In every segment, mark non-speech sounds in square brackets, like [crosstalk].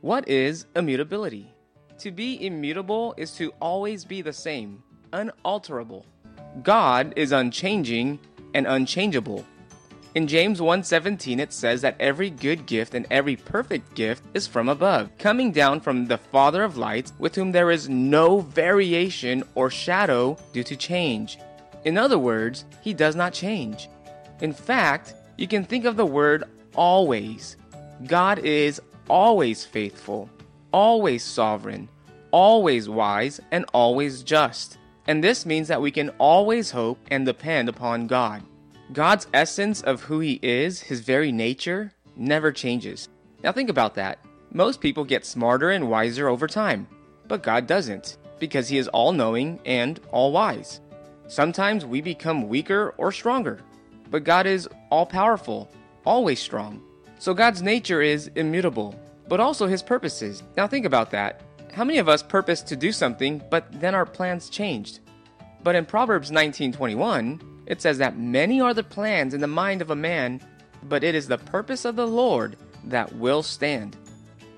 What is immutability? To be immutable is to always be the same, unalterable. God is unchanging and unchangeable. In James 1:17 it says that every good gift and every perfect gift is from above, coming down from the Father of lights, with whom there is no variation or shadow due to change. In other words, he does not change. In fact, you can think of the word always. God is always faithful, always sovereign, always wise, and always just. And this means that we can always hope and depend upon God. God's essence of who He is, His very nature, never changes. Now think about that. Most people get smarter and wiser over time, but God doesn't, because He is all knowing and all wise. Sometimes we become weaker or stronger, but God is all powerful, always strong. So God's nature is immutable, but also His purposes. Now think about that. How many of us purpose to do something, but then our plans changed? But in Proverbs 19:21, it says that many are the plans in the mind of a man, but it is the purpose of the Lord that will stand.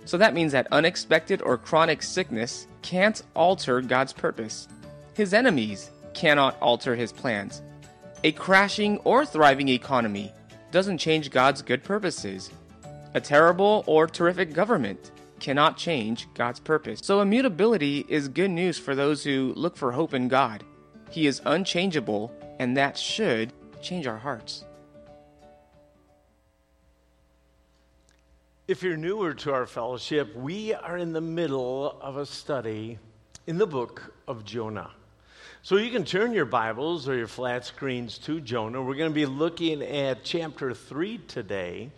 So that means that unexpected or chronic sickness can't alter God's purpose. His enemies cannot alter his plans. A crashing or thriving economy doesn't change God's good purposes. A terrible or terrific government cannot change God's purpose. So immutability is good news for those who look for hope in God. He is unchangeable, and that should change our hearts. If you're newer to our fellowship, we are in the middle of a study in the book of Jonah. So you can turn your Bibles or your flat screens to Jonah. We're going to be looking at chapter 3 today.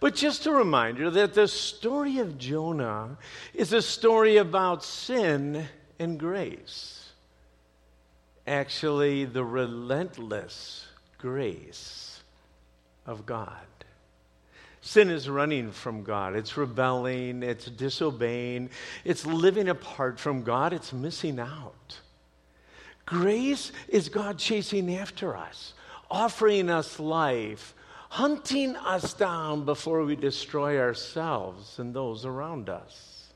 But just a reminder that the story of Jonah is a story about sin and grace. Actually, the relentless grace of God. Sin is running from God. It's rebelling. It's disobeying. It's living apart from God. It's missing out. Grace is God chasing after us, offering us life, hunting us down before we destroy ourselves and those around us.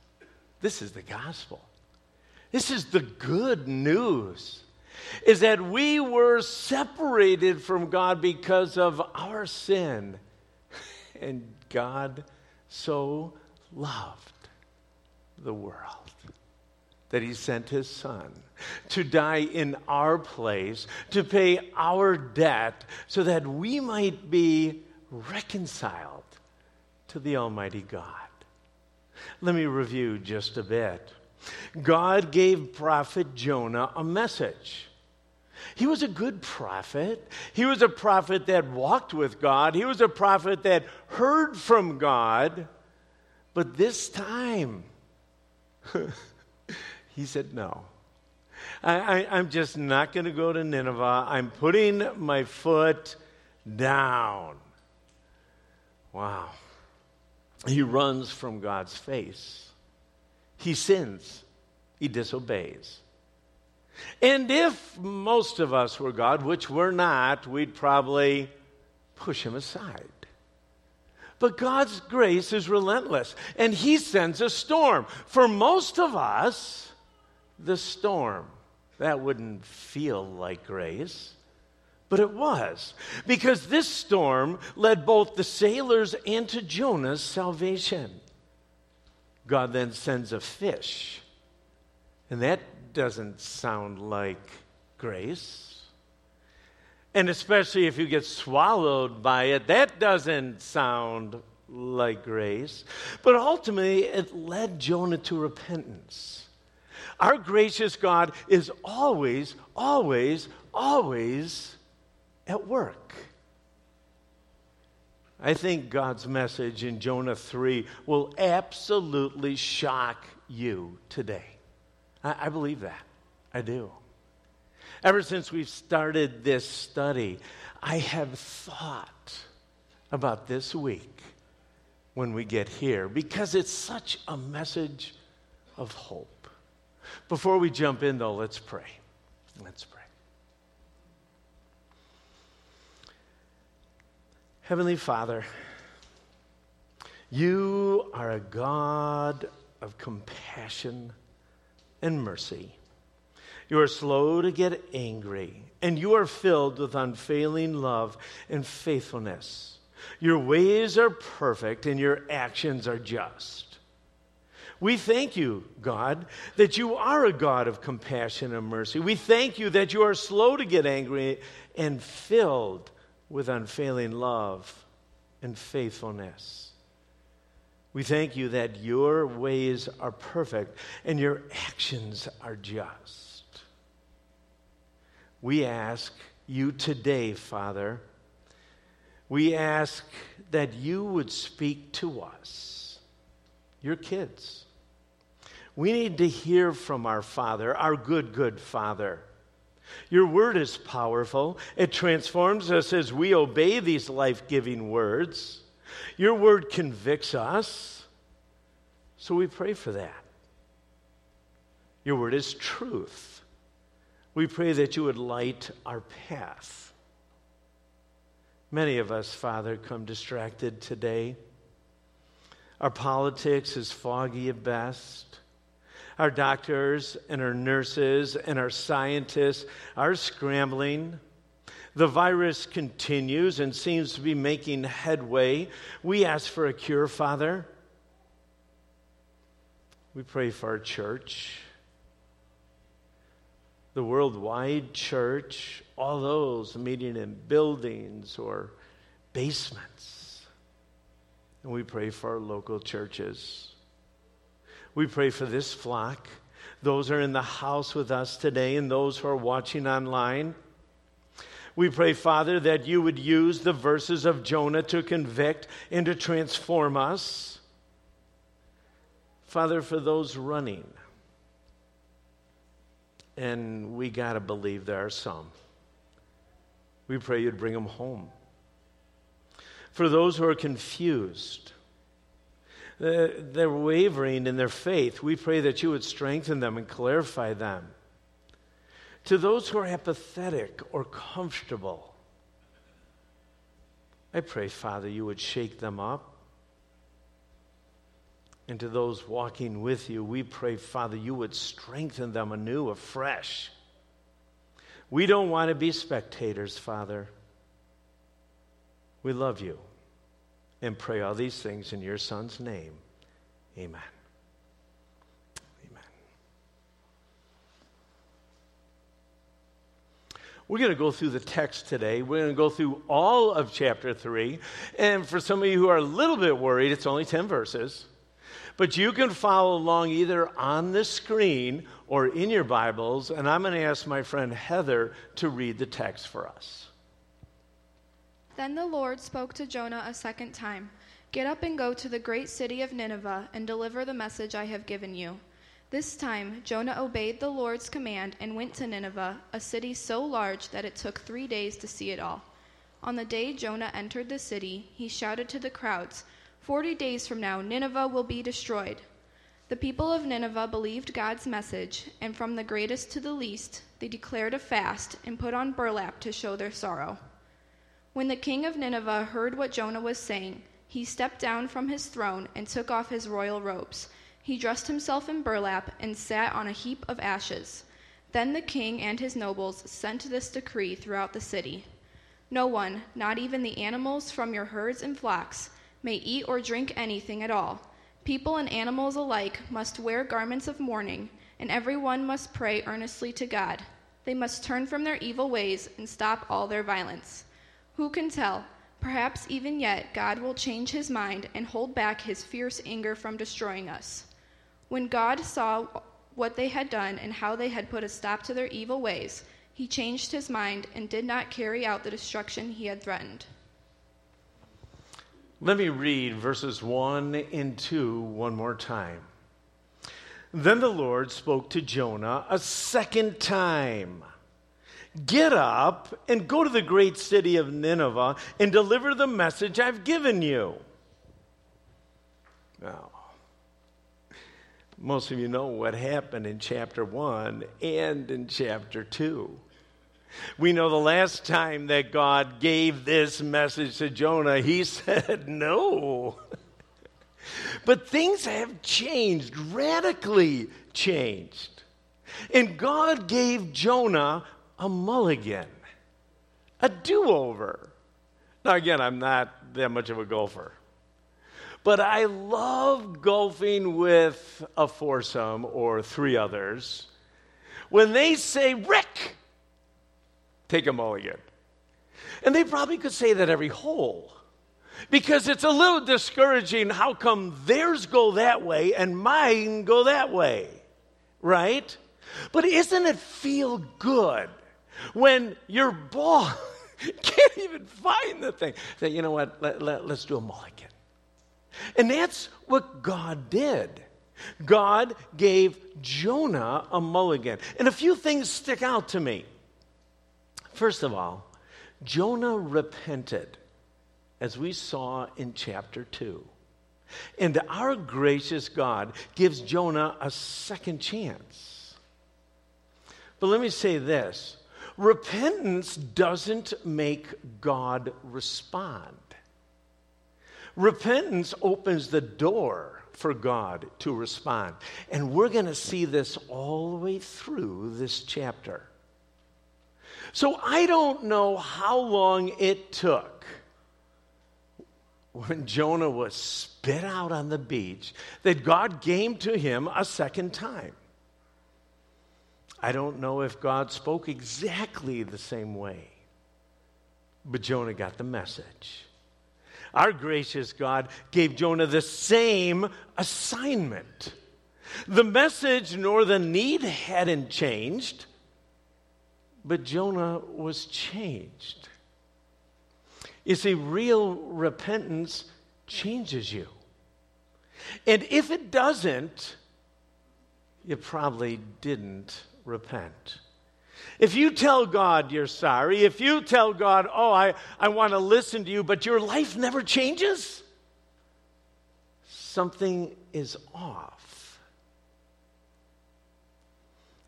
This is the gospel. This is the good news. Is that we were separated from God because of our sin. [laughs] And God so loved the world that he sent his son to die in our place, to pay our debt, so that we might be reconciled to the Almighty God. Let me review just a bit. God gave prophet Jonah a message. He was a good prophet. He was a prophet that walked with God. He was a prophet that heard from God. But this time, [laughs] he said, No. I, am just not going to go to Nineveh. I'm putting my foot down. Wow. He runs from God's face. He sins. He disobeys. And if most of us were God, which we're not, we'd probably push him aside. But God's grace is relentless, and He sends a storm. For most of us, the storm. That wouldn't feel like grace. But it was, because this storm led both the sailors and to Jonah's salvation. God then sends a fish. And that doesn't sound like grace. And especially if you get swallowed by it, that doesn't sound like grace. But ultimately, it led Jonah to repentance. Our gracious God is always, always, always at work. I think God's message in Jonah 3 will absolutely shock you today. I, I, believe that. I do. Ever since we've started this study, I have thought about this week when we get here because it's such a message of hope. Before we jump in, though, let's pray. Let's pray. Heavenly Father, You are a God of compassion and mercy. You are slow to get angry, and you are filled with unfailing love and faithfulness. Your ways are perfect, and your actions are just. We thank you, God, that you are a God of compassion and mercy. We thank you that you are slow to get angry and filled with unfailing love and faithfulness. We thank you that your ways are perfect and your actions are just. We ask you today, Father, we ask that you would speak to us, your kids. We need to hear from our Father, our good, good Father. Your word is powerful. It transforms us as we obey these life giving words. Your word convicts us. So we pray for that. Your word is truth. We pray that you would light our path. Many of us, Father, come distracted today. Our politics is foggy at best. Our doctors and our nurses and our scientists are scrambling. The virus continues and seems to be making headway. We ask for a cure, Father. We pray for our church, the worldwide church, all those meeting in buildings or basements. And we pray for our local churches. We pray for this flock, those are in the house with us today, and those who are watching online. We pray, Father, that you would use the verses of Jonah to convict and to transform us. Father, for those running, and we got to believe there are some, we pray you'd bring them home. For those who are confused, they're wavering in their faith, we pray that you would strengthen them and clarify them. To those who are apathetic or comfortable, I pray, Father, you would shake them up. And to those walking with you, we pray, Father, you would strengthen them anew, afresh. We don't want to be spectators, Father. We love you and pray all these things in your Son's name. Amen. Amen. We're going to go through the text today. We're going to go through all of chapter 3. And for some of you who are a little bit worried, it's only 10 verses. But you can follow along either on the screen or in your Bibles. And I'm going to ask my friend Heather to read the text for us. Then the Lord spoke to Jonah a second time Get up and go to the great city of Nineveh and deliver the message I have given you. This time Jonah obeyed the Lord's command and went to Nineveh, a city so large that it took three days to see it all. On the day Jonah entered the city, he shouted to the crowds, Forty days from now, Nineveh will be destroyed. The people of Nineveh believed God's message, and from the greatest to the least, they declared a fast and put on burlap to show their sorrow. When the king of Nineveh heard what Jonah was saying, he stepped down from his throne and took off his royal robes. He dressed himself in burlap and sat on a heap of ashes. Then the king and his nobles sent this decree throughout the city No one, not even the animals from your herds and flocks, may eat or drink anything at all. People and animals alike must wear garments of mourning, and every one must pray earnestly to God. They must turn from their evil ways and stop all their violence. Who can tell? Perhaps even yet God will change his mind and hold back his fierce anger from destroying us. When God saw what they had done and how they had put a stop to their evil ways, he changed his mind and did not carry out the destruction he had threatened. Let me read verses 1 and 2 one more time. Then the Lord spoke to Jonah a second time Get up and go to the great city of Nineveh and deliver the message I've given you. Now, most of you know what happened in chapter 1 and in chapter 2. We know the last time that God gave this message to Jonah, he [laughs] said no. But things have changed, radically changed. And God gave Jonah a mulligan, a do over. Now, again, I'm not that much of a golfer. But I love golfing with a foursome or three others. When they say, Rick, take a mulligan. And they probably could say that every hole. Because it's a little discouraging. How come theirs go that way and mine go that way? Right? But isn't it feel good when your ball [laughs] can't even find the thing? Say, you know what? Let, let, let's do a mulligan. And that's what God did. God gave Jonah a mulligan. And a few things stick out to me. First of all, Jonah repented, as we saw in chapter 2. And our gracious God gives Jonah a second chance. But let me say this repentance doesn't make God respond. Repentance opens the door for God to respond. And we're going to see this all the way through this chapter. So I don't know how long it took when Jonah was spit out on the beach that God came to him a second time. I don't know if God spoke exactly the same way, but Jonah got the message. Our gracious God gave Jonah the same assignment. The message nor the need hadn't changed, but Jonah was changed. You see, real repentance changes you. And if it doesn't, you probably didn't repent. If you tell God you're sorry, if you tell God, oh, I, I want to listen to you, but your life never changes, something is off.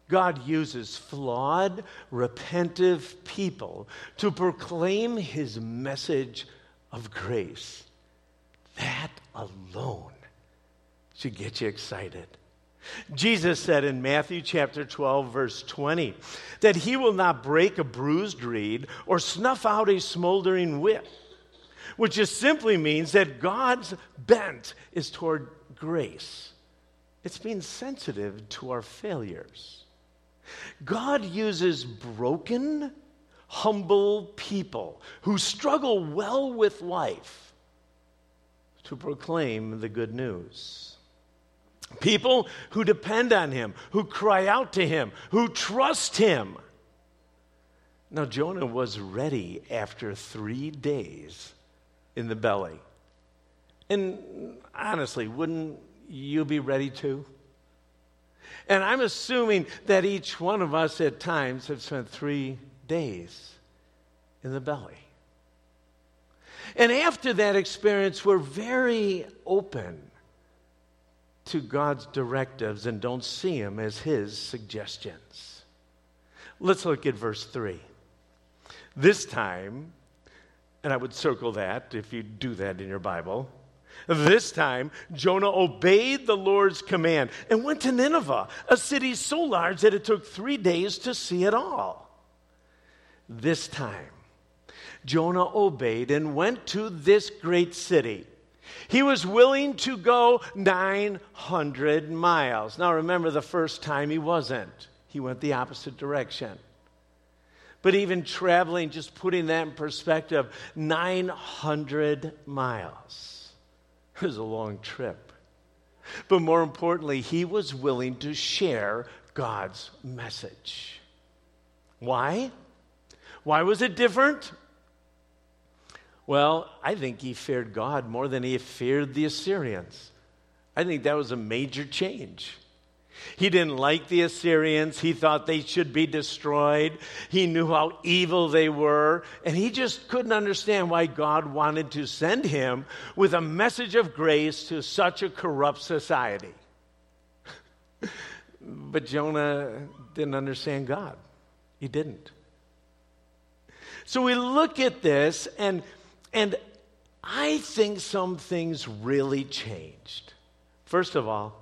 God uses flawed, repentive people to proclaim his message of grace. That alone should get you excited. Jesus said in Matthew chapter 12, verse 20, that he will not break a bruised reed or snuff out a smoldering wick, which just simply means that God's bent is toward grace. It's being sensitive to our failures. God uses broken, humble people who struggle well with life to proclaim the good news. People who depend on him, who cry out to him, who trust him. Now, Jonah was ready after three days in the belly. And honestly, wouldn't you be ready too? And I'm assuming that each one of us at times have spent three days in the belly. And after that experience, we're very open to God's directives and don't see them as His suggestions. Let's look at verse 3. This time, and I would circle that if you do that in your Bible. This time, Jonah obeyed the Lord's command and went to Nineveh, a city so large that it took three days to see it all. This time, Jonah obeyed and went to this great city. He was willing to go 900 miles. Now, remember, the first time he wasn't, he went the opposite direction. But even traveling, just putting that in perspective, 900 miles. It was a long trip. But more importantly, he was willing to share God's message. Why? Why was it different? Well, I think he feared God more than he feared the Assyrians. I think that was a major change. He didn't like the Assyrians. He thought they should be destroyed. He knew how evil they were. And he just couldn't understand why God wanted to send him with a message of grace to such a corrupt society. [laughs] but Jonah didn't understand God. He didn't. So we look at this, and and I think some things really changed. First of all,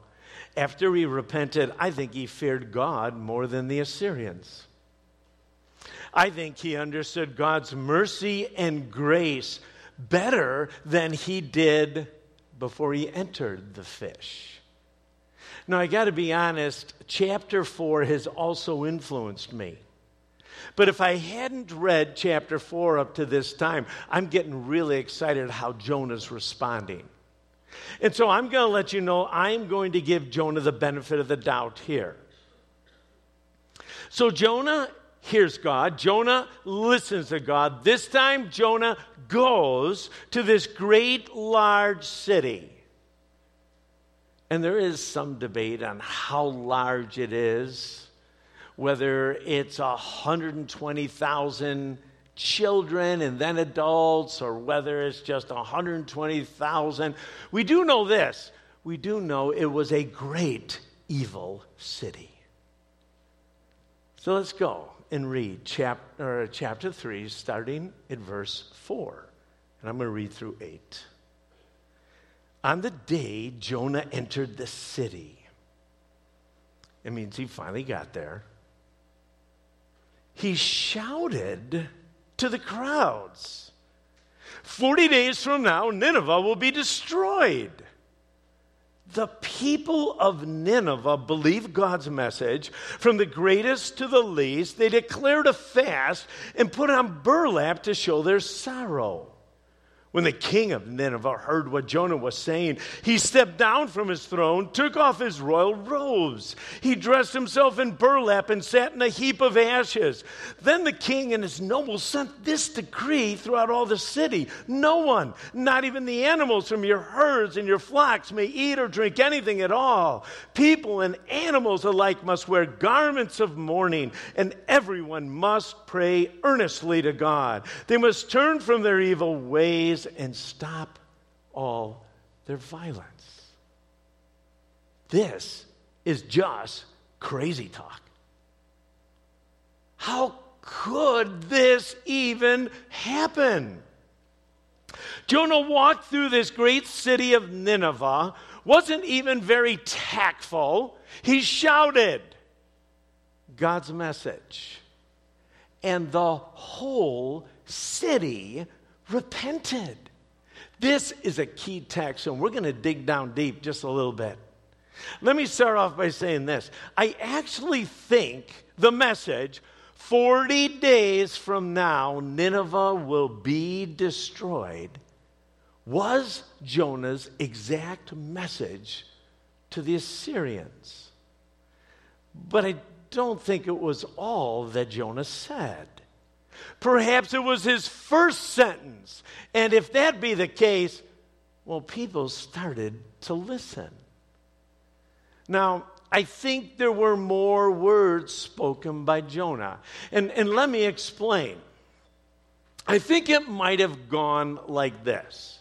after he repented, I think he feared God more than the Assyrians. I think he understood God's mercy and grace better than he did before he entered the fish. Now, I got to be honest, chapter 4 has also influenced me. But if I hadn't read chapter 4 up to this time, I'm getting really excited how Jonah's responding. And so I'm going to let you know I'm going to give Jonah the benefit of the doubt here. So Jonah hears God. Jonah listens to God. This time, Jonah goes to this great, large city. And there is some debate on how large it is, whether it's 120,000 children and then adults, or whether it's just 120,000. We do know this. We do know it was a great evil city. So let's go and read chapter, chapter 3, starting at verse 4. And I'm going to read through 8. On the day Jonah entered the city, it means he finally got there, he shouted to the crowds 40 days from now, Nineveh will be destroyed. The people of Nineveh believed God's message from the greatest to the least. They declared a fast and put on burlap to show their sorrow. When the king of Nineveh heard what Jonah was saying, he stepped down from his throne, took off his royal robes. He dressed himself in burlap and sat in a heap of ashes. Then the king and his nobles sent this decree throughout all the city No one, not even the animals from your herds and your flocks, may eat or drink anything at all. People and animals alike must wear garments of mourning, and everyone must pray earnestly to God. They must turn from their evil ways and stop all their violence. This is just crazy talk. How could this even happen? Jonah walked through this great city of Nineveh, wasn't even very tactful. He shouted God's message. And the whole city repented. This is a key text, and we're going to dig down deep just a little bit. Let me start off by saying this. I actually think the message 40 days from now, Nineveh will be destroyed was Jonah's exact message to the Assyrians. But I don't think it was all that Jonah said. Perhaps it was his first sentence. And if that be the case, well, people started to listen. Now, I think there were more words spoken by Jonah. And, and let me explain. I think it might have gone like this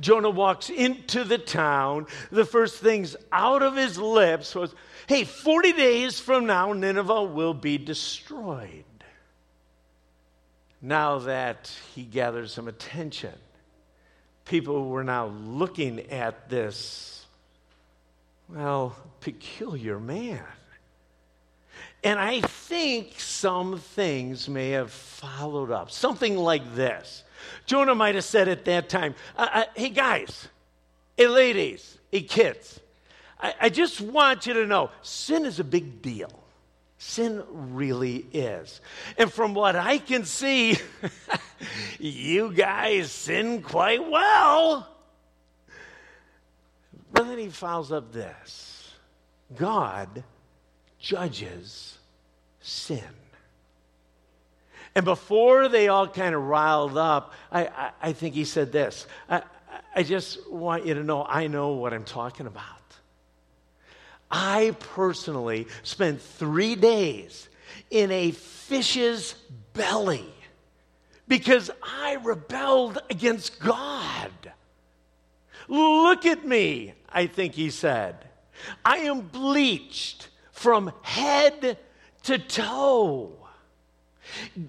Jonah walks into the town. The first things out of his lips was, Hey, 40 days from now, Nineveh will be destroyed now that he gathered some attention, people were now looking at this, well, peculiar man. And I think some things may have followed up. Something like this. Jonah might have said at that time, uh, uh, Hey, guys, hey, ladies, hey, kids, I, I just want you to know sin is a big deal. Sin really is. And from what I can see, [laughs] you guys sin quite well. But then he follows up this God judges sin. And before they all kind of riled up, I, I, I think he said this I, I just want you to know I know what I'm talking about. I personally spent three days in a fish's belly because I rebelled against God. Look at me, I think he said. I am bleached from head to toe.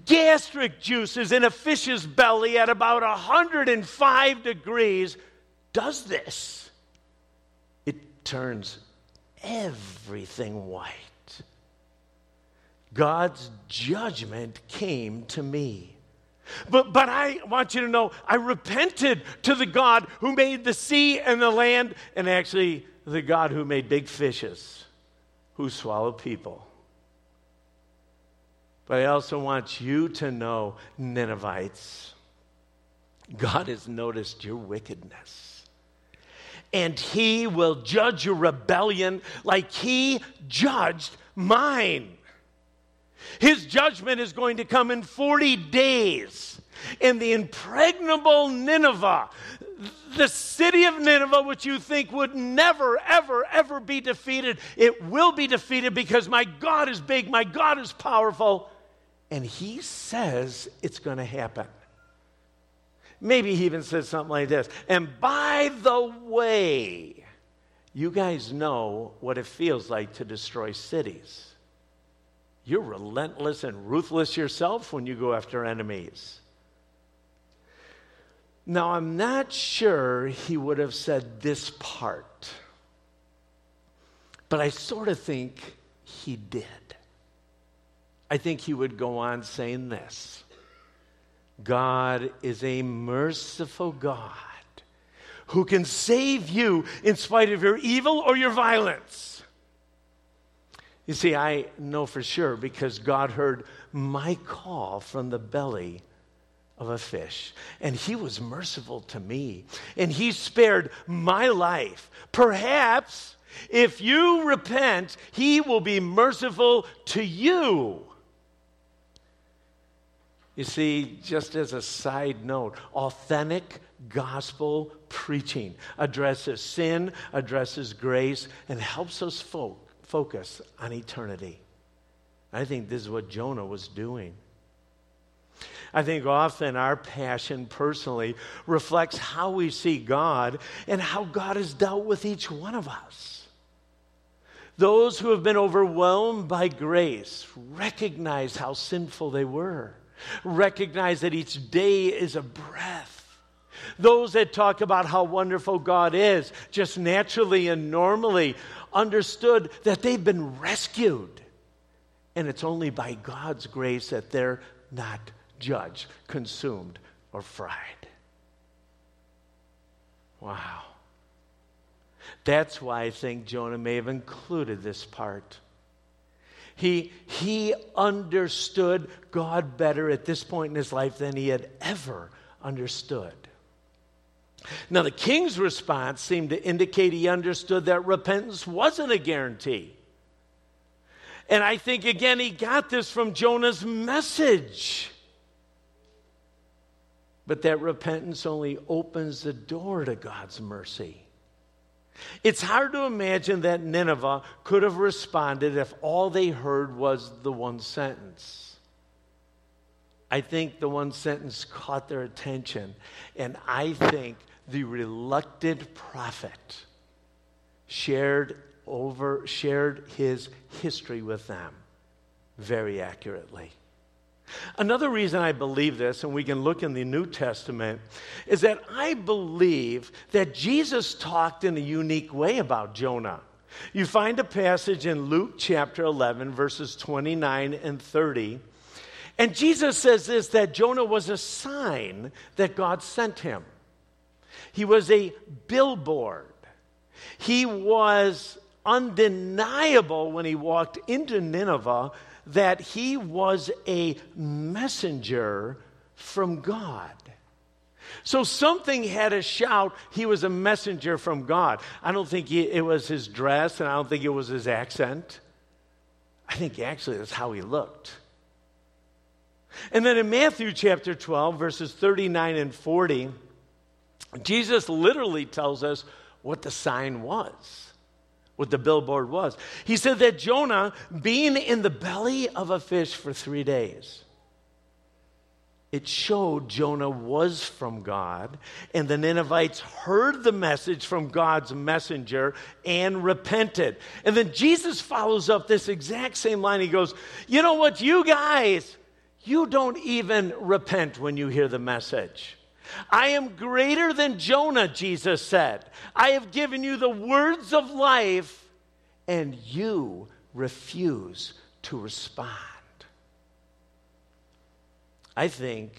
Gastric juices in a fish's belly at about 105 degrees does this. It turns everything white. God's judgment came to me. But, but I want you to know, I repented to the God who made the sea and the land, and actually the God who made big fishes who swallow people. But I also want you to know, Ninevites, God has noticed your wickedness. And he will judge your rebellion like he judged mine. His judgment is going to come in 40 days. In the impregnable Nineveh, the city of Nineveh, which you think would never, ever, ever be defeated, it will be defeated because my God is big, my God is powerful, and He says it's going to happen. Maybe He even says something like this. And by the way, you guys know what it feels like to destroy cities. You're relentless and ruthless yourself when you go after enemies. Now, I'm not sure he would have said this part, but I sort of think he did. I think he would go on saying this God is a merciful God who can save you in spite of your evil or your violence. You see, I know for sure because God heard my call from the belly of a fish. And he was merciful to me. And he spared my life. Perhaps if you repent, he will be merciful to you. You see, just as a side note, authentic gospel preaching addresses sin, addresses grace, and helps us folk focus on eternity. I think this is what Jonah was doing. I think often our passion personally reflects how we see God and how God has dealt with each one of us. Those who have been overwhelmed by grace recognize how sinful they were, recognize that each day is a breath. Those that talk about how wonderful God is, just naturally and normally, understood that they've been rescued. And it's only by God's grace that they're not judged, consumed, or fried. Wow. That's why I think Jonah may have included this part. He, he understood God better at this point in his life than he had ever understood. Now, the king's response seemed to indicate he understood that repentance wasn't a guarantee. And I think, again, he got this from Jonah's message. But that repentance only opens the door to God's mercy. It's hard to imagine that Nineveh could have responded if all they heard was the one sentence. I think the one sentence caught their attention. And I think the reluctant prophet shared over shared his history with them very accurately. Another reason I believe this, and we can look in the New Testament, is that I believe that Jesus talked in a unique way about Jonah. You find a passage in Luke chapter 11, verses 29 and 30. And Jesus says this that Jonah was a sign that God sent him. He was a billboard. He was undeniable when he walked into Nineveh that he was a messenger from God. So something had a shout he was a messenger from God. I don't think he, it was his dress, and I don't think it was his accent. I think actually that's how he looked. And then in Matthew chapter 12, verses 39 and 40, Jesus literally tells us what the sign was, what the billboard was. He said that Jonah, being in the belly of a fish for three days, it showed Jonah was from God, and the Ninevites heard the message from God's messenger and repented. And then Jesus follows up this exact same line. He goes, You know what, you guys, you don't even repent when you hear the message. I am greater than Jonah, Jesus said. I have given you the words of life, and you refuse to respond. I think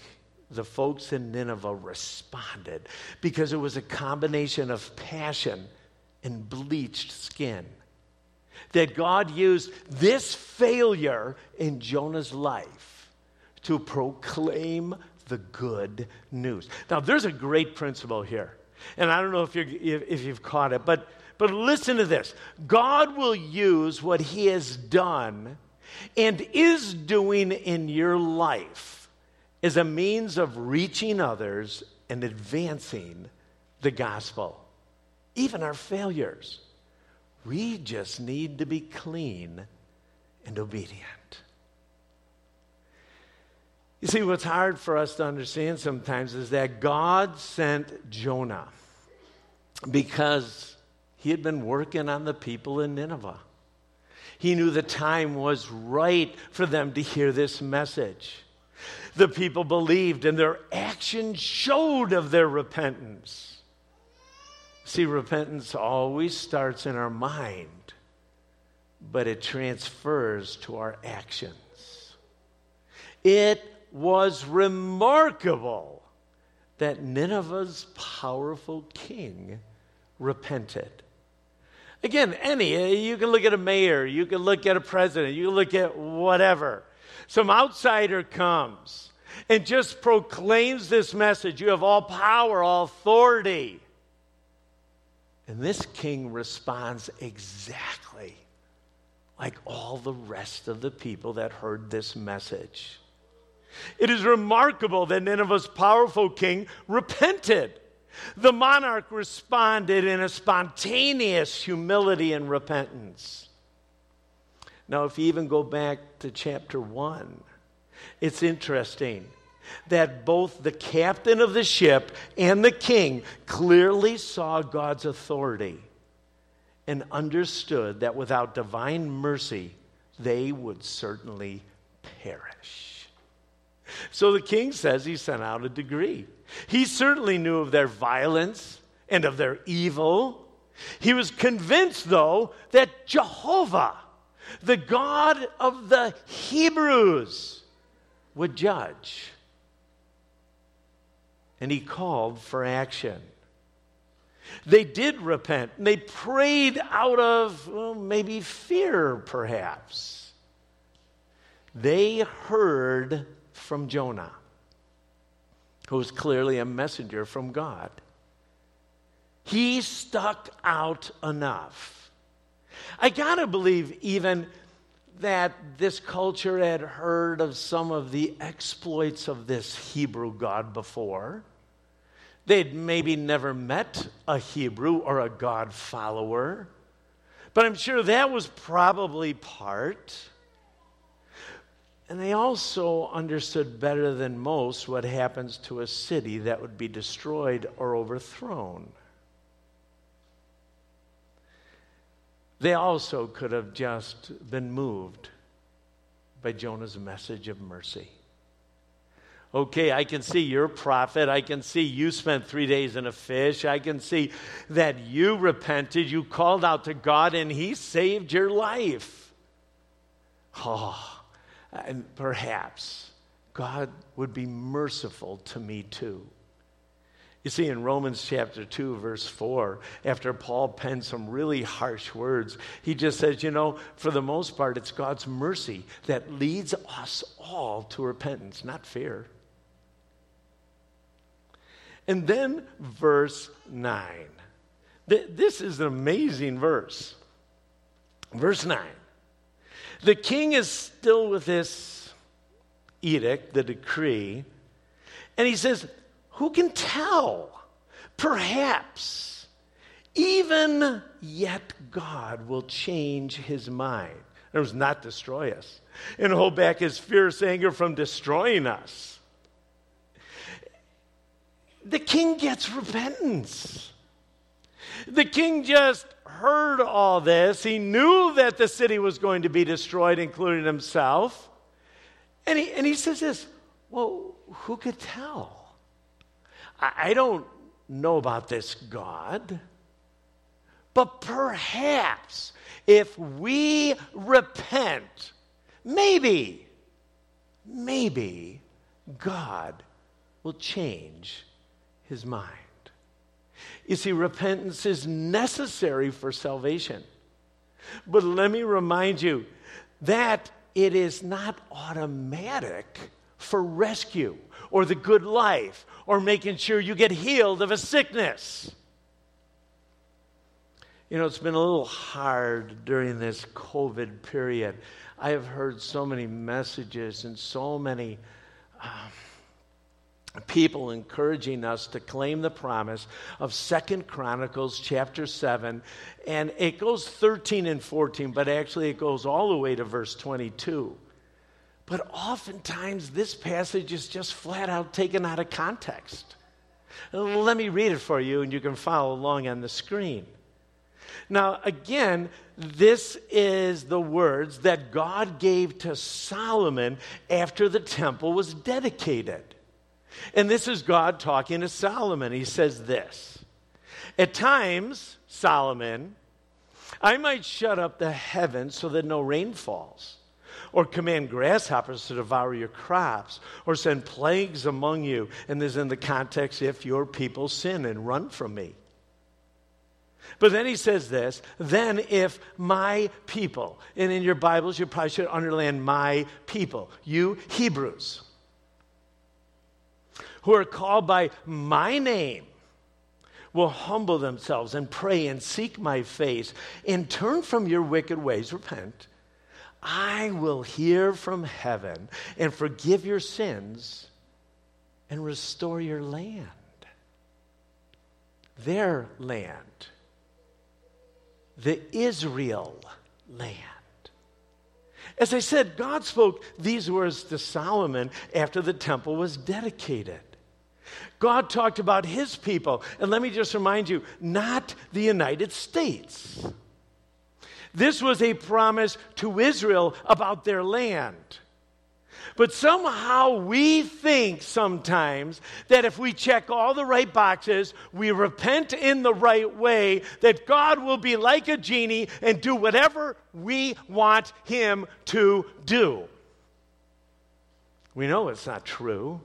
the folks in Nineveh responded because it was a combination of passion and bleached skin. That God used this failure in Jonah's life to proclaim the good news. Now, there's a great principle here. And I don't know if, you're, if you've caught it, but, but listen to this God will use what He has done and is doing in your life as a means of reaching others and advancing the gospel, even our failures. We just need to be clean and obedient. You see, what's hard for us to understand sometimes is that God sent Jonah because he had been working on the people in Nineveh. He knew the time was right for them to hear this message. The people believed, and their actions showed of their repentance. See, repentance always starts in our mind, but it transfers to our actions. It was remarkable that Nineveh's powerful king repented. Again, any, you can look at a mayor, you can look at a president, you can look at whatever. Some outsider comes and just proclaims this message you have all power, all authority. And this king responds exactly like all the rest of the people that heard this message. It is remarkable that Nineveh's powerful king repented. The monarch responded in a spontaneous humility and repentance. Now, if you even go back to chapter 1, it's interesting that both the captain of the ship and the king clearly saw God's authority and understood that without divine mercy, they would certainly perish. So the king says he sent out a decree. He certainly knew of their violence and of their evil. He was convinced, though, that Jehovah, the God of the Hebrews, would judge. And he called for action. They did repent. And They prayed out of well, maybe fear, perhaps. They heard from Jonah, who was clearly a messenger from God. He stuck out enough. I gotta believe, even that this culture had heard of some of the exploits of this Hebrew God before. They'd maybe never met a Hebrew or a God follower, but I'm sure that was probably part. And they also understood better than most what happens to a city that would be destroyed or overthrown. They also could have just been moved by Jonah's message of mercy. Okay, I can see you're a prophet. I can see you spent three days in a fish. I can see that you repented. You called out to God and He saved your life. Oh, and perhaps God would be merciful to me too. You see, in Romans chapter 2, verse 4, after Paul penned some really harsh words, he just says, you know, for the most part, it's God's mercy that leads us all to repentance, not fear. And then verse 9. This is an amazing verse. Verse 9. The king is still with this edict, the decree, and he says, Who can tell? Perhaps even yet God will change his mind. It was not destroy us and hold back his fierce anger from destroying us. The king gets repentance. The king just heard all this. He knew that the city was going to be destroyed, including himself. And he, and he says this well, who could tell? I, I don't know about this God, but perhaps if we repent, maybe, maybe God will change his mind. You see, repentance is necessary for salvation. But let me remind you that it is not automatic for rescue or the good life or making sure you get healed of a sickness. You know, it's been a little hard during this COVID period. I have heard so many messages and so many. Um, people encouraging us to claim the promise of second chronicles chapter 7 and it goes 13 and 14 but actually it goes all the way to verse 22 but oftentimes this passage is just flat out taken out of context. Let me read it for you and you can follow along on the screen. Now again this is the words that god gave to solomon after the temple was dedicated and this is God talking to Solomon. He says this At times, Solomon, I might shut up the heavens so that no rain falls, or command grasshoppers to devour your crops, or send plagues among you. And this is in the context if your people sin and run from me. But then he says this then if my people, and in your Bibles you probably should underline my people, you Hebrews who are called by my name will humble themselves and pray and seek my face and turn from your wicked ways, repent, I will hear from heaven and forgive your sins and restore your land. Their land, the Israel land. As I said, God spoke these words to Solomon after the temple was dedicated. God talked about his people. And let me just remind you, not the United States. This was a promise to Israel about their land. But somehow we think sometimes that if we check all the right boxes, we repent in the right way, that God will be like a genie and do whatever we want Him to do. We know it's not true.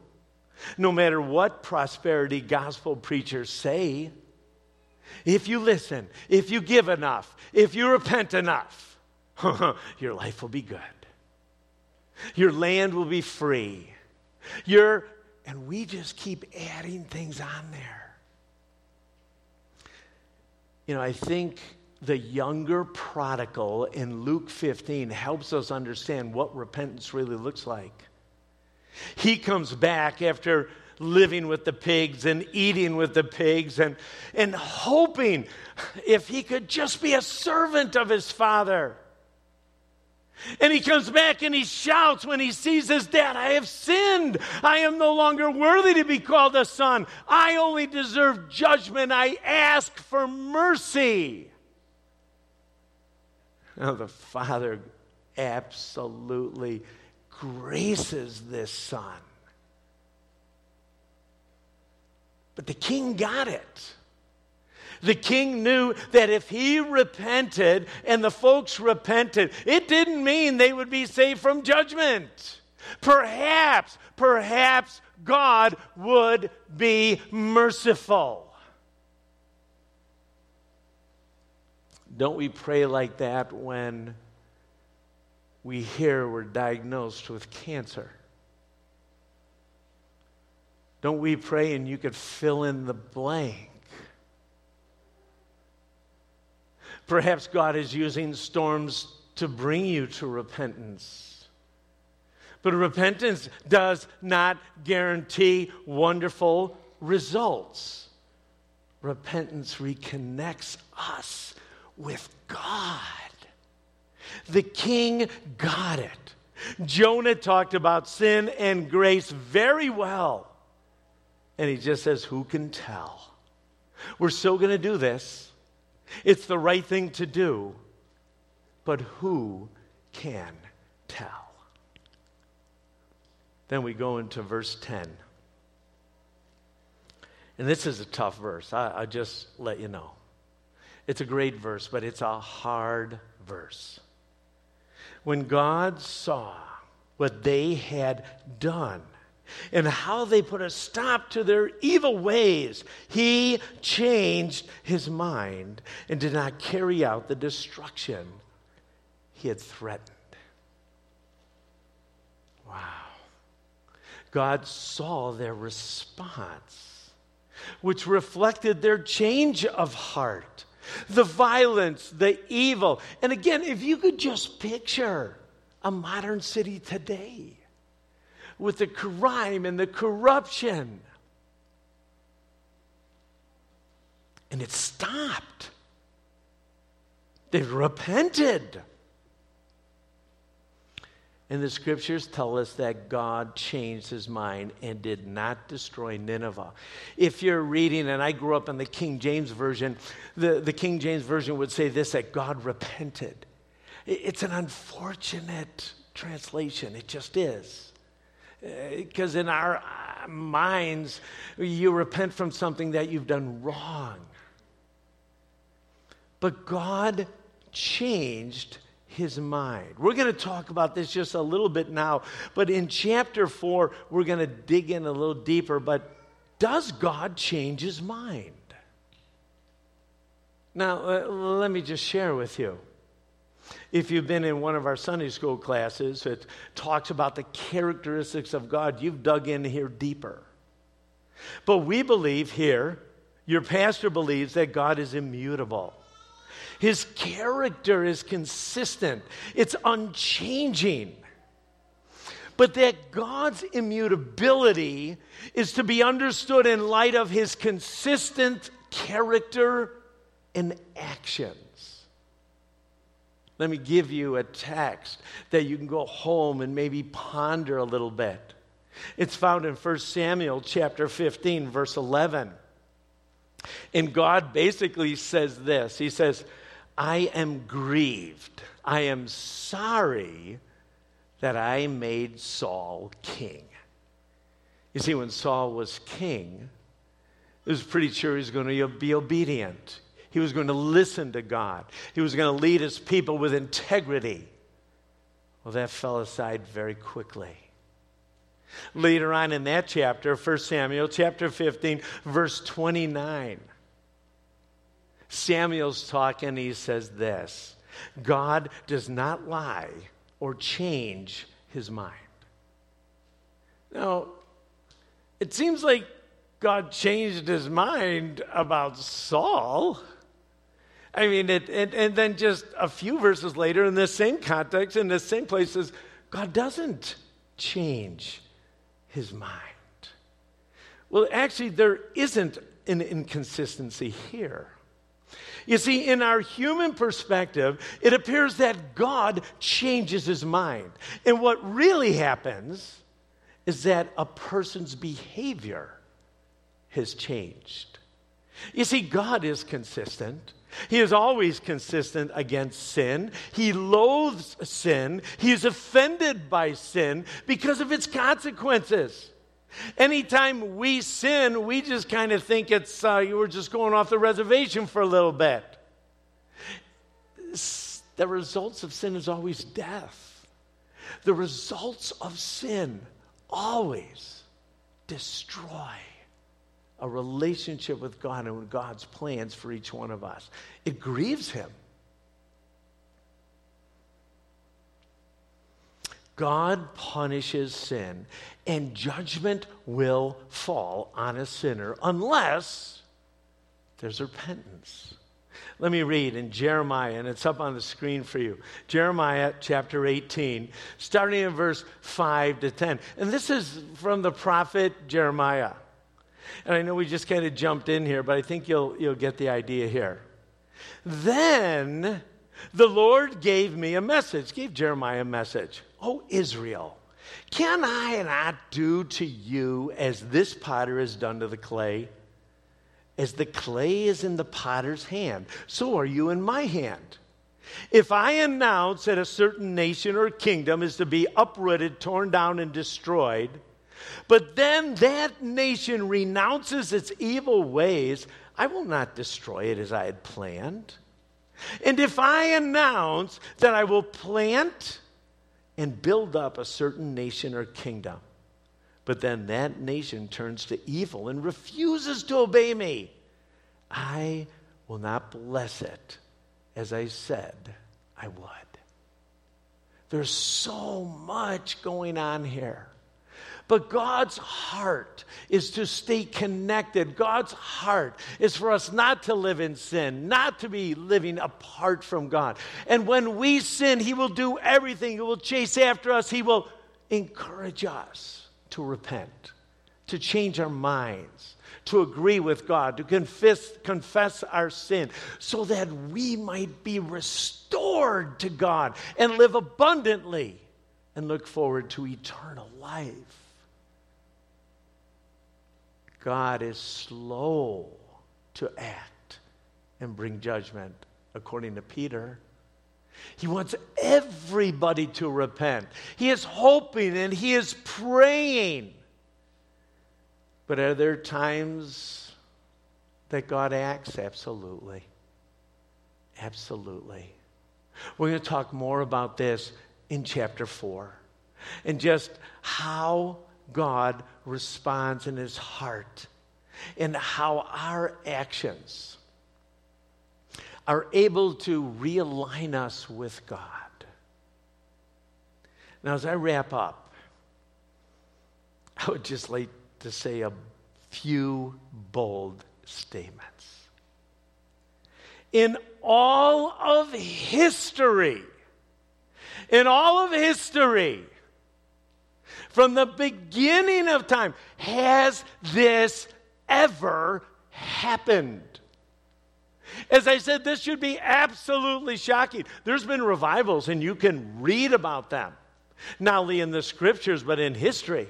No matter what prosperity gospel preachers say, if you listen, if you give enough, if you repent enough, [laughs] your life will be good. Your land will be free. Your, and we just keep adding things on there. You know, I think the younger prodigal in Luke 15 helps us understand what repentance really looks like. He comes back after living with the pigs and eating with the pigs and, and hoping if he could just be a servant of his father. And he comes back and he shouts when he sees his dad, I have sinned. I am no longer worthy to be called a son. I only deserve judgment. I ask for mercy. Now, the father absolutely graces this son. But the king got it. The king knew that if he repented and the folks repented, it didn't mean they would be saved from judgment. Perhaps, perhaps God would be merciful. Don't we pray like that when we hear we're diagnosed with cancer? Don't we pray and you could fill in the blank? Perhaps God is using storms to bring you to repentance. But repentance does not guarantee wonderful results. Repentance reconnects us with God. The king got it. Jonah talked about sin and grace very well. And he just says, Who can tell? We're still going to do this. It's the right thing to do. But who can tell? Then we go into verse 10. And this is a tough verse. I, I'll just let you know. It's a great verse, but it's a hard verse. When God saw what they had done, and how they put a stop to their evil ways, he changed his mind and did not carry out the destruction he had threatened. Wow. God saw their response, which reflected their change of heart, the violence, the evil. And again, if you could just picture a modern city today with the crime and the corruption. And it stopped. They repented. And the scriptures tell us that God changed his mind and did not destroy Nineveh. If you're reading, and I grew up in the King James Version, the, the King James Version would say this that God repented. It's an unfortunate translation, it just is. Because in our uh, minds, you repent from something that you've done wrong. But God changed his mind. We're going to talk about this just a little bit now, but in chapter 4, we're going to dig in a little deeper. But does God change his mind? Now, uh, let me just share with you. If you've been in one of our Sunday school classes, that talks about the characteristics of God. You've dug in here deeper. But we believe here, your pastor believes that God is immutable. His character is consistent, it's unchanging. But that God's immutability is to be understood in light of his consistent character and actions. Let me give you a text that you can go home and maybe ponder a little bit. It's found in 1 Samuel chapter 15 verse 11. And God basically says this. He says, "I am grieved. I am sorry that I made Saul king." You see when Saul was king, it was pretty sure he was going to be obedient. He was going to listen to God. He was going to lead his people with integrity. Well, that fell aside very quickly. Later on in that chapter, 1 Samuel chapter 15, verse 29, Samuel's talking, he says this God does not lie or change his mind. Now, it seems like God changed his mind about Saul. I mean, it, it, and then just a few verses later, in the same context, in the same places, God doesn't change his mind. Well, actually, there isn't an inconsistency here. You see, in our human perspective, it appears that God changes his mind. And what really happens is that a person's behavior has changed. You see, God is consistent. He is always consistent against sin. He loathes sin. He is offended by sin because of its consequences. Anytime we sin, we just kind of think it's, uh, we're just going off the reservation for a little bit. The results of sin is always death. The results of sin always destroy a relationship with God and God's plans for each one of us. It grieves Him. God punishes sin, and judgment will fall on a sinner unless there's repentance. Let me read in Jeremiah, and it's up on the screen for you. Jeremiah chapter 18, starting in verse 5 to 10. And this is from the prophet Jeremiah. And I know we just kind of jumped in here, but I think you'll, you'll get the idea here. Then the Lord gave me a message, gave Jeremiah a message. Oh, Israel, can I not do to you as this potter has done to the clay? As the clay is in the potter's hand, so are you in my hand. If I announce that a certain nation or kingdom is to be uprooted, torn down, and destroyed, but then that nation renounces its evil ways, I will not destroy it as I had planned. And if I announce that I will plant and build up a certain nation or kingdom, but then that nation turns to evil and refuses to obey me, I will not bless it as I said I would. There's so much going on here. But God's heart is to stay connected. God's heart is for us not to live in sin, not to be living apart from God. And when we sin, He will do everything. He will chase after us, He will encourage us to repent, to change our minds, to agree with God, to confess, confess our sin, so that we might be restored to God and live abundantly and look forward to eternal life. God is slow to act and bring judgment, according to Peter. He wants everybody to repent. He is hoping and he is praying. But are there times that God acts? Absolutely. Absolutely. We're going to talk more about this in chapter 4 and just how God responds in his heart and how our actions are able to realign us with God. Now, as I wrap up, I would just like to say a few bold statements. In all of history, in all of history, from the beginning of time. Has this ever happened? As I said, this should be absolutely shocking. There's been revivals, and you can read about them, not only in the scriptures, but in history.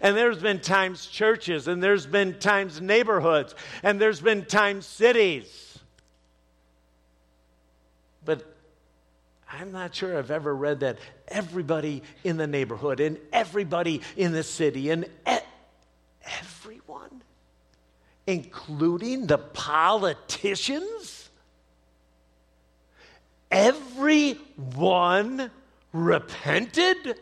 And there's been times churches, and there's been times neighborhoods, and there's been times cities. But I'm not sure I've ever read that everybody in the neighborhood and everybody in the city and e- everyone, including the politicians, everyone repented.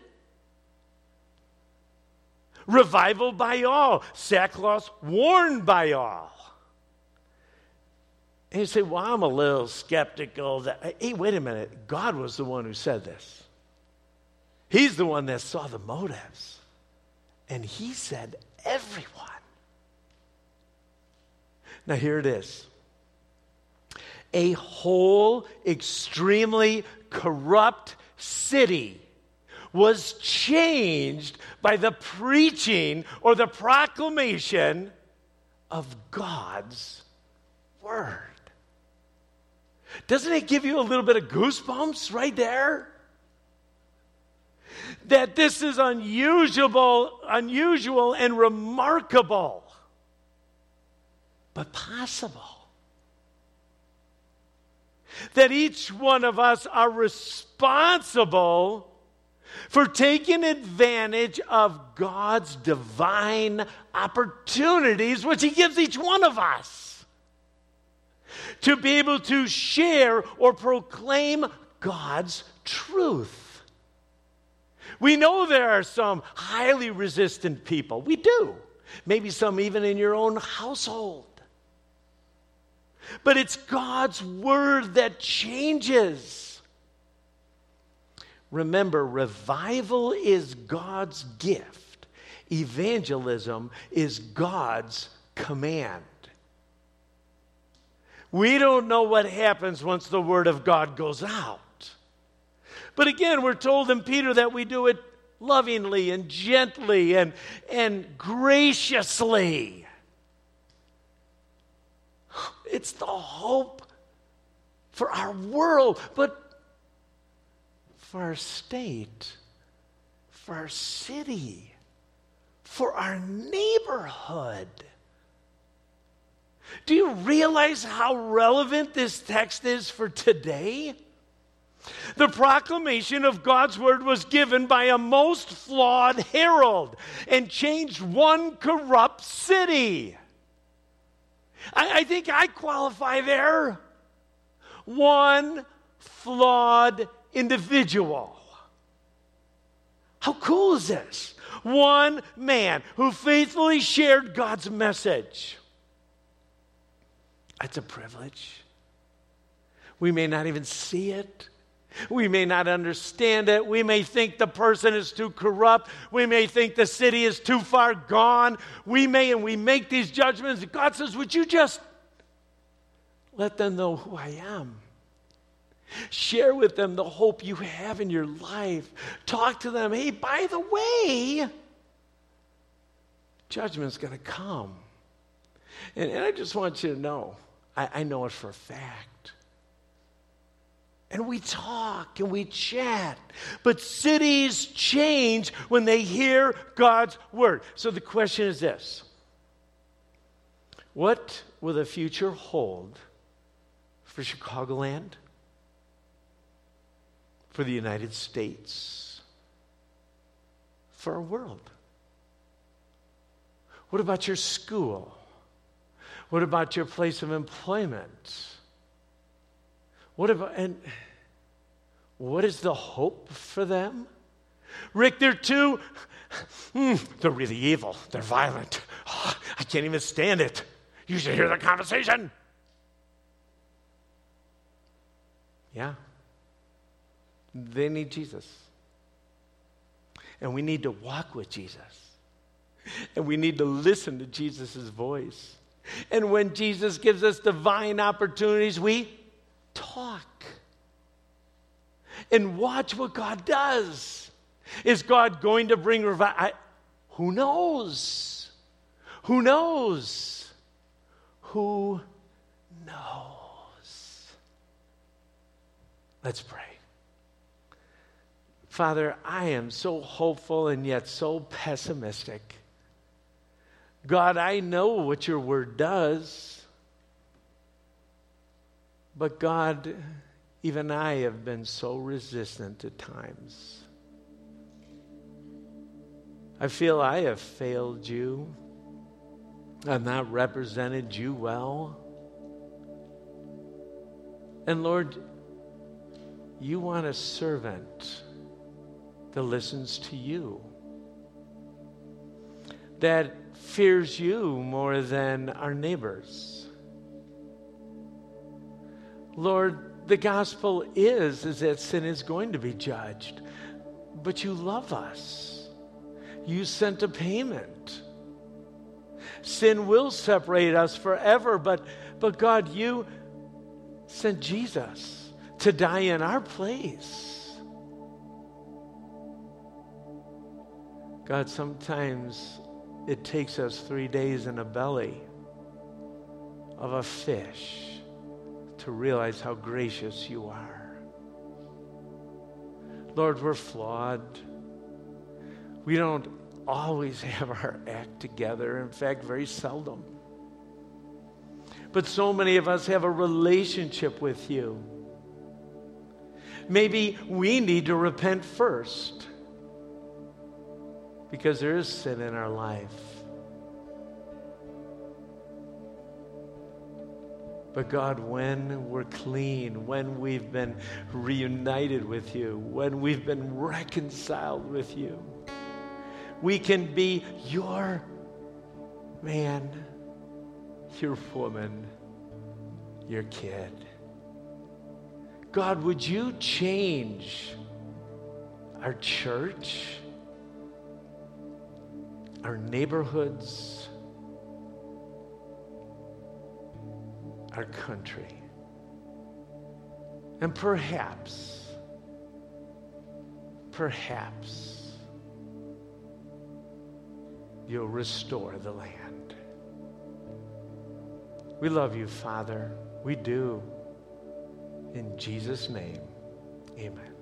Revival by all, sackcloth worn by all. And you say, Well, I'm a little skeptical that, hey, wait a minute. God was the one who said this. He's the one that saw the motives. And he said, Everyone. Now, here it is a whole extremely corrupt city was changed by the preaching or the proclamation of God's word. Doesn't it give you a little bit of goosebumps right there? That this is unusual, unusual and remarkable, but possible. That each one of us are responsible for taking advantage of God's divine opportunities, which He gives each one of us to be able to share or proclaim God's truth. We know there are some highly resistant people. We do. Maybe some even in your own household. But it's God's word that changes. Remember, revival is God's gift, evangelism is God's command. We don't know what happens once the word of God goes out. But again, we're told in Peter that we do it lovingly and gently and, and graciously. It's the hope for our world, but for our state, for our city, for our neighborhood. Do you realize how relevant this text is for today? The proclamation of God's word was given by a most flawed herald and changed one corrupt city. I, I think I qualify there. One flawed individual. How cool is this? One man who faithfully shared God's message. That's a privilege. We may not even see it. We may not understand it. We may think the person is too corrupt. We may think the city is too far gone. We may, and we make these judgments. God says, Would you just let them know who I am? Share with them the hope you have in your life. Talk to them. Hey, by the way, judgment's going to come. And, and, I just want you to know I, I know it for a fact. And we talk and we chat. But cities change when they hear God's word. So the question is this What will the future hold for Chicagoland? For the United States? For our world? What about your school? What about your place of employment? What about, and what is the hope for them? Rick, they're too, mm, they're really evil. They're violent. Oh, I can't even stand it. You should hear the conversation. Yeah. They need Jesus. And we need to walk with Jesus. And we need to listen to Jesus' voice. And when Jesus gives us divine opportunities, we talk and watch what God does. Is God going to bring revival? Who knows? Who knows? Who knows? Let's pray. Father, I am so hopeful and yet so pessimistic. God, I know what your word does. But God, even I have been so resistant at times. I feel I have failed you. I've not represented you well. And Lord, you want a servant that listens to you, that fears you more than our neighbors Lord, the gospel is is that sin is going to be judged. But you love us. You sent a payment. Sin will separate us forever, but but God, you sent Jesus to die in our place. God, sometimes it takes us three days in a belly of a fish to realize how gracious you are. Lord, we're flawed. We don't always have our act together, in fact, very seldom. But so many of us have a relationship with you. Maybe we need to repent first because there is sin in our life. But God, when we're clean, when we've been reunited with you, when we've been reconciled with you, we can be your man, your woman, your kid. God, would you change our church, our neighborhoods? our country. And perhaps, perhaps, you'll restore the land. We love you, Father. We do. In Jesus' name, amen.